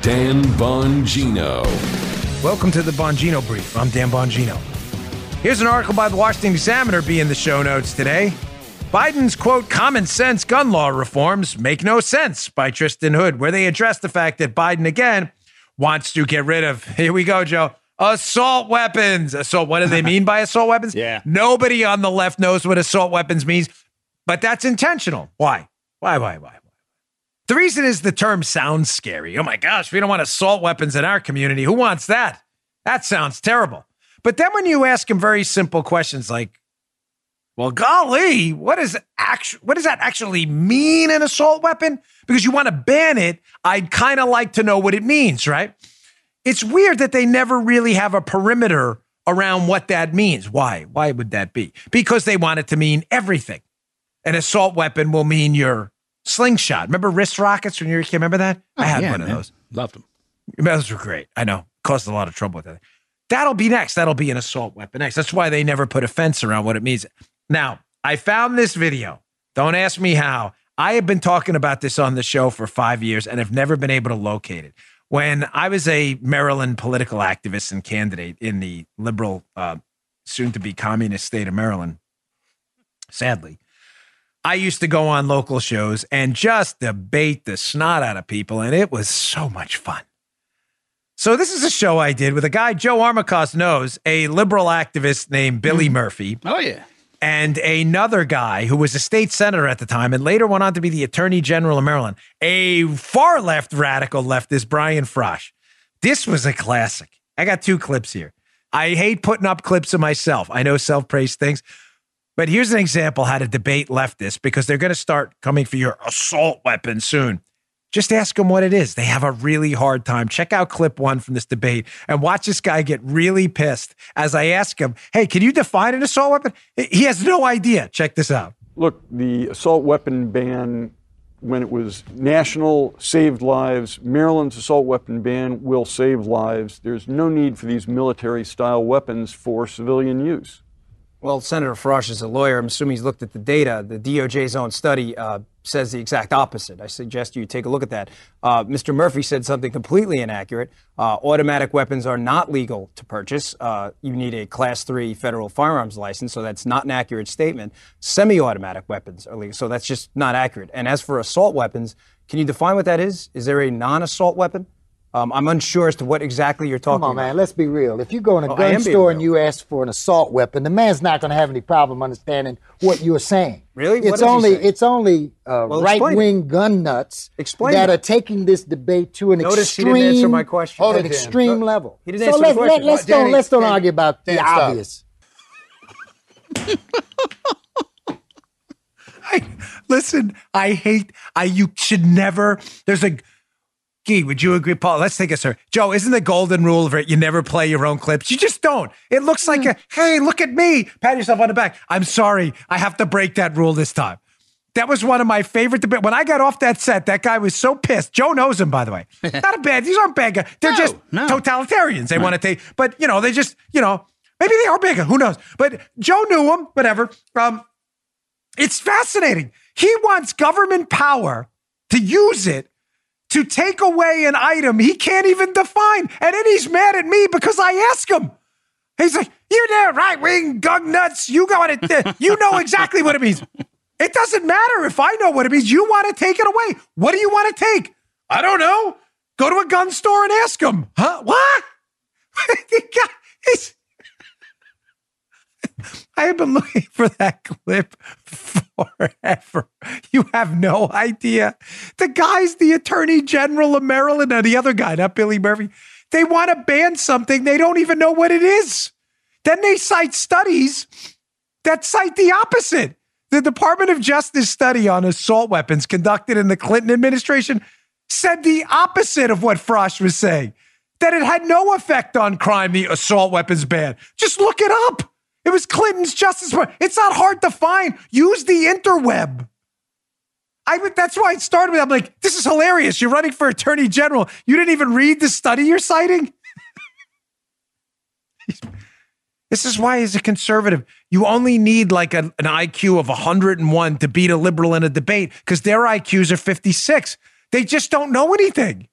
Dan Bongino. Welcome to the Bongino Brief. I'm Dan Bongino. Here's an article by the Washington Examiner be in the show notes today. Biden's quote, common sense gun law reforms make no sense by Tristan Hood, where they address the fact that Biden again wants to get rid of, here we go, Joe, assault weapons. Assault, what do they mean by assault weapons? Yeah. Nobody on the left knows what assault weapons means, but that's intentional. Why? Why, why, why? The reason is the term sounds scary. Oh my gosh, we don't want assault weapons in our community. Who wants that? That sounds terrible. But then when you ask them very simple questions like, well, golly, what is actually what does that actually mean an assault weapon? Because you want to ban it, I'd kind of like to know what it means, right? It's weird that they never really have a perimeter around what that means. Why? Why would that be? Because they want it to mean everything. An assault weapon will mean your slingshot. Remember wrist rockets when you were a kid? Remember that? I had yeah, one of those. Loved them. Those were great. I know. Caused a lot of trouble with that. That'll be next. That'll be an assault weapon next. That's why they never put a fence around what it means. Now, I found this video. Don't ask me how. I have been talking about this on the show for five years and have never been able to locate it. When I was a Maryland political activist and candidate in the liberal, uh, soon to be communist state of Maryland, sadly, I used to go on local shows and just debate the snot out of people, and it was so much fun. So this is a show I did with a guy Joe Armacost knows, a liberal activist named Billy mm-hmm. Murphy, Oh yeah. and another guy who was a state senator at the time and later went on to be the attorney general of Maryland, a far left radical leftist, Brian Frosh. This was a classic. I got two clips here. I hate putting up clips of myself. I know self praise things, but here's an example how to debate leftists because they're going to start coming for your assault weapon soon. Just ask them what it is. They have a really hard time. Check out clip one from this debate and watch this guy get really pissed as I ask him, Hey, can you define an assault weapon? He has no idea. Check this out. Look, the assault weapon ban, when it was national, saved lives. Maryland's assault weapon ban will save lives. There's no need for these military style weapons for civilian use. Well, Senator Frosh is a lawyer. I'm assuming he's looked at the data. The DOJ's own study uh, says the exact opposite. I suggest you take a look at that. Uh, Mr. Murphy said something completely inaccurate. Uh, automatic weapons are not legal to purchase. Uh, you need a Class 3 federal firearms license, so that's not an accurate statement. Semi automatic weapons are legal, so that's just not accurate. And as for assault weapons, can you define what that is? Is there a non assault weapon? Um, I'm unsure as to what exactly you're talking Come on, about. man. Let's be real. If you go in a Oh, gun am being store and you ask for an assault weapon, the man's not going to have any problem understanding what you're saying. Really? What It's is only saying? it's only uh, Well, right wing gun nuts Explain that it. are taking this debate to an Notice he extreme didn't answer my question. an Hold it, extreme No, level. he didn't so answer the let's, question. Let, us Danny, don't let's don't Danny, argue about Dan, the stop. obvious. I, listen, I hate, I, you should never, there's a, Gee, would you agree, Paul? Let's take a sir. Joe, isn't the golden rule of it you never play your own clips? You just don't. It looks like a, hey, look at me. Pat yourself on the back. I'm sorry. I have to break that rule this time. That was one of my favorite debates. When I got off that set, that guy was so pissed. Joe knows him, by the way. Not a bad, these aren't bad guys. They're just totalitarians. They want to take, but you know, they just, you know, maybe they are bigger. Who knows? But Joe knew him, whatever. Um, it's fascinating. He wants government power to use it to take away an item he can't even define. And then he's mad at me because I ask him. He's like, You there, right wing gun nuts. You got it. Uh, you know exactly what it means. It doesn't matter if I know what it means. You want to take it away. What do you want to take? I don't know. Go to a gun store and ask him. Huh? What? I have been looking for that clip forever. You have no idea. The guy's the attorney general of Maryland, and the other guy, not Billy Murphy. They want to ban something, they don't even know what it is. Then they cite studies that cite the opposite. The Department of Justice study on assault weapons conducted in the Clinton administration said the opposite of what Frosh was saying. that it had no effect on crime, the assault weapons ban. Just look it up. It was Clinton's Justice. It's not hard to find. Use the interweb. I that's why it started with. I'm like, this is hilarious. You're running for attorney general. You didn't even read the study you're citing. this is why, as a conservative, you only need like a, an IQ of 101 to beat a liberal in a debate because their IQs are 56. They just don't know anything.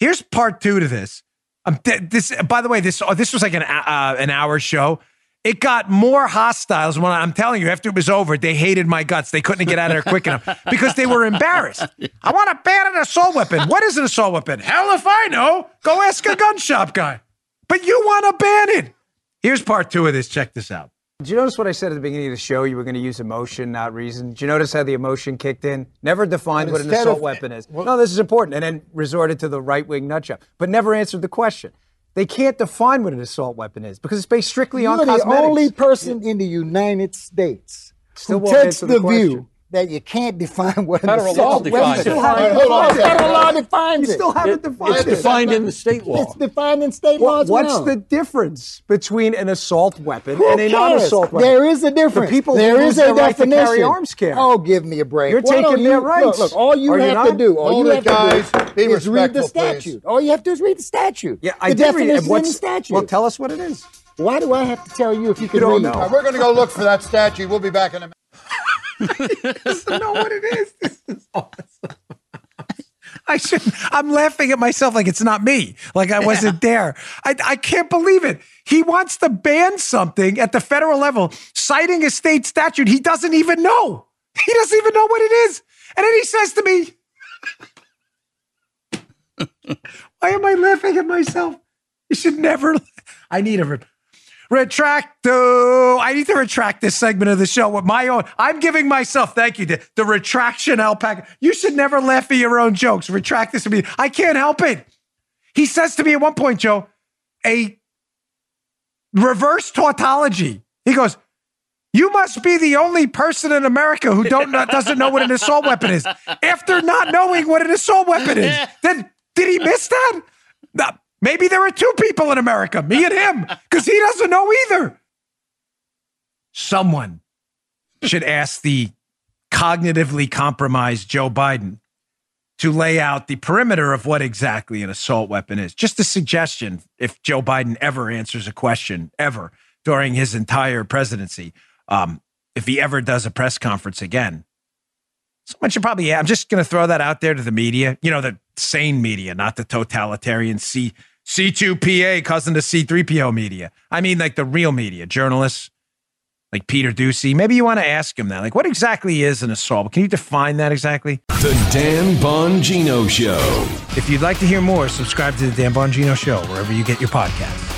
Here's part two to this. Um, th- this, by the way, this uh, this was like an uh, an hour show. It got more hostiles when I'm telling you, after it was over, they hated my guts. They couldn't get out of there quick enough because they were embarrassed. I want to ban an assault weapon. What is an assault weapon? Hell if I know. Go ask a gun shop guy. But you want to ban it. Here's part two of this. Check this out. Did you notice what I said at the beginning of the show? You were going to use emotion, not reason. Did you notice how the emotion kicked in? Never defined what an assault of- weapon is. no, this is important. And then resorted to the right wing nutshell, but never answered the question. They can't define what an assault weapon is because it's based strictly on You're the cosmetics. only person in the United States Still who takes the, the view that you can't define what Federal assault law defines it. Still haven't Hold on. Federal law defines You still haven't defined It's it. defined in the state law. It's defined in state What- laws. what's now. the difference between an assault weapon Who and a non-assault weapon? There is a difference. The people who there lose is a their right to carry arms carry. Oh, give me a break. You're Why don't taking their rights. Look, look, all you Are you have to do, all Hold you have guys. to do Be is read the respectful, please. statute. All you have to do is read the statute. Yeah, I the did read definition it. is And in what's- the statute. Well, tell us what it is. Why do I have to tell you if you can don't read? know. We're going to go look for that statue. We'll be back in a minute. doesn't know what it is. This is awesome. I should. I'm laughing at myself like it's not me. Like I wasn't there. I, I can't believe it. He wants to ban something at the federal level, citing a state statute he doesn't even know. He doesn't even know what it is. And then he says to me, Why am I laughing at myself? You should never. I need a retracto. I need to retract this segment of the show with my own. I'm giving myself, thank you, the, the retraction alpaca. You should never laugh at your own jokes. Retract this to me. I can't help it. He says to me at one point, Joe, a reverse tautology. He goes, you must be the only person in America who don't know, doesn't know what an assault weapon is. After not knowing what an assault weapon is, then did he miss that? Maybe there are two people in America, me and him, because he doesn't know either. Someone should ask the cognitively compromised Joe Biden to lay out the perimeter of what exactly an assault weapon is. Just a suggestion if Joe Biden ever answers a question, ever during his entire presidency, um, if he ever does a press conference again. Someone should probably, I'm just going to throw that out there to the media, you know, the sane media, not the totalitarian C, C2PA, cousin to C3PO media. I mean, like the real media, journalists like Peter Doocy. Maybe you want to ask him that. Like, what exactly is an assault? Can you define that exactly? The Dan Bongino Show. If you'd like to hear more, subscribe to the Dan Bongino Show wherever you get your podcasts.